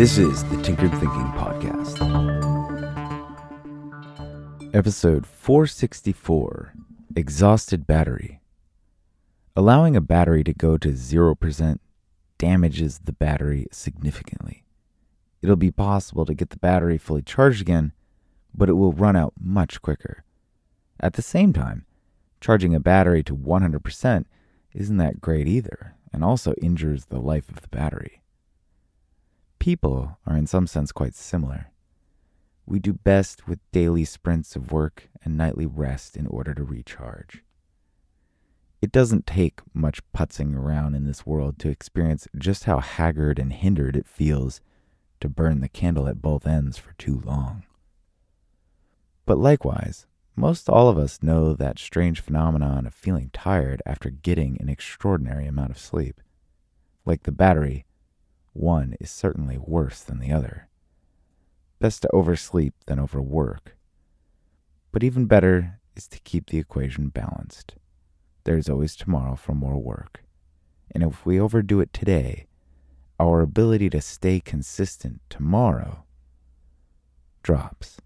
This is the Tinkered Thinking Podcast. Episode 464 Exhausted Battery. Allowing a battery to go to 0% damages the battery significantly. It'll be possible to get the battery fully charged again, but it will run out much quicker. At the same time, charging a battery to 100% isn't that great either, and also injures the life of the battery. People are in some sense quite similar. We do best with daily sprints of work and nightly rest in order to recharge. It doesn't take much putzing around in this world to experience just how haggard and hindered it feels to burn the candle at both ends for too long. But likewise, most all of us know that strange phenomenon of feeling tired after getting an extraordinary amount of sleep. Like the battery, one is certainly worse than the other. Best to oversleep than overwork. But even better is to keep the equation balanced. There's always tomorrow for more work. And if we overdo it today, our ability to stay consistent tomorrow drops.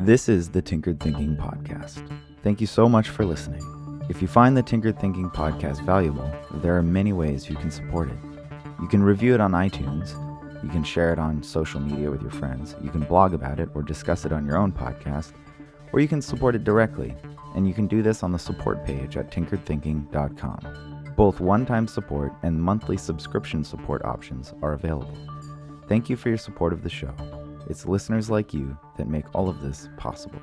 This is the Tinkered Thinking Podcast. Thank you so much for listening. If you find the Tinkered Thinking Podcast valuable, there are many ways you can support it. You can review it on iTunes, you can share it on social media with your friends, you can blog about it or discuss it on your own podcast, or you can support it directly, and you can do this on the support page at tinkeredthinking.com. Both one time support and monthly subscription support options are available. Thank you for your support of the show. It's listeners like you that make all of this possible.